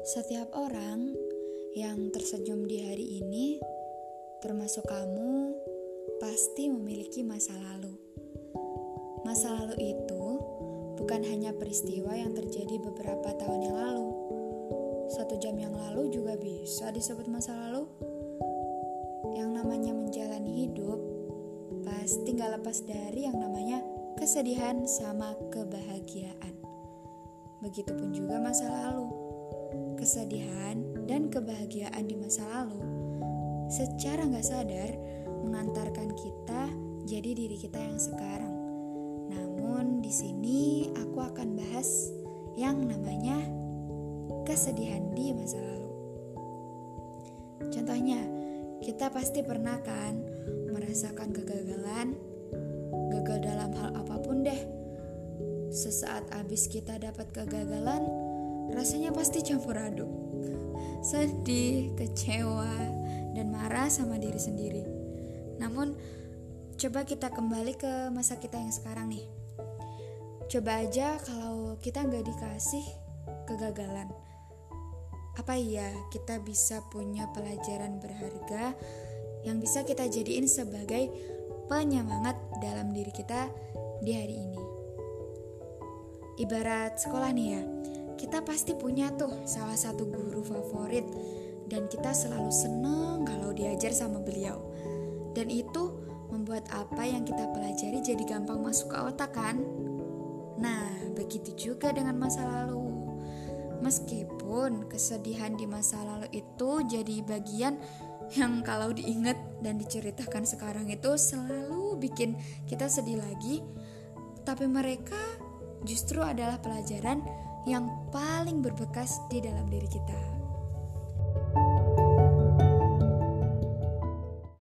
Setiap orang yang tersenyum di hari ini, termasuk kamu, pasti memiliki masa lalu. Masa lalu itu bukan hanya peristiwa yang terjadi beberapa tahun yang lalu. Satu jam yang lalu juga bisa disebut masa lalu. Yang namanya menjalani hidup pasti gak lepas dari yang namanya kesedihan sama kebahagiaan. Begitupun juga masa lalu kesedihan, dan kebahagiaan di masa lalu secara nggak sadar mengantarkan kita jadi diri kita yang sekarang. Namun di sini aku akan bahas yang namanya kesedihan di masa lalu. Contohnya, kita pasti pernah kan merasakan kegagalan, gagal dalam hal apa pun deh. Sesaat abis kita dapat kegagalan, rasanya pasti campur aduk. Sedih, kecewa, dan marah sama diri sendiri. Namun, coba kita kembali ke masa kita yang sekarang nih. Coba aja kalau kita nggak dikasih kegagalan. Apa iya kita bisa punya pelajaran berharga yang bisa kita jadiin sebagai penyemangat dalam diri kita di hari ini? Ibarat sekolah nih ya, kita pasti punya tuh salah satu guru favorit dan kita selalu seneng kalau diajar sama beliau. Dan itu membuat apa yang kita pelajari jadi gampang masuk ke otak kan? Nah, begitu juga dengan masa lalu. Meskipun kesedihan di masa lalu itu jadi bagian yang kalau diingat dan diceritakan sekarang itu selalu bikin kita sedih lagi, tapi mereka justru adalah pelajaran yang paling berbekas di dalam diri kita.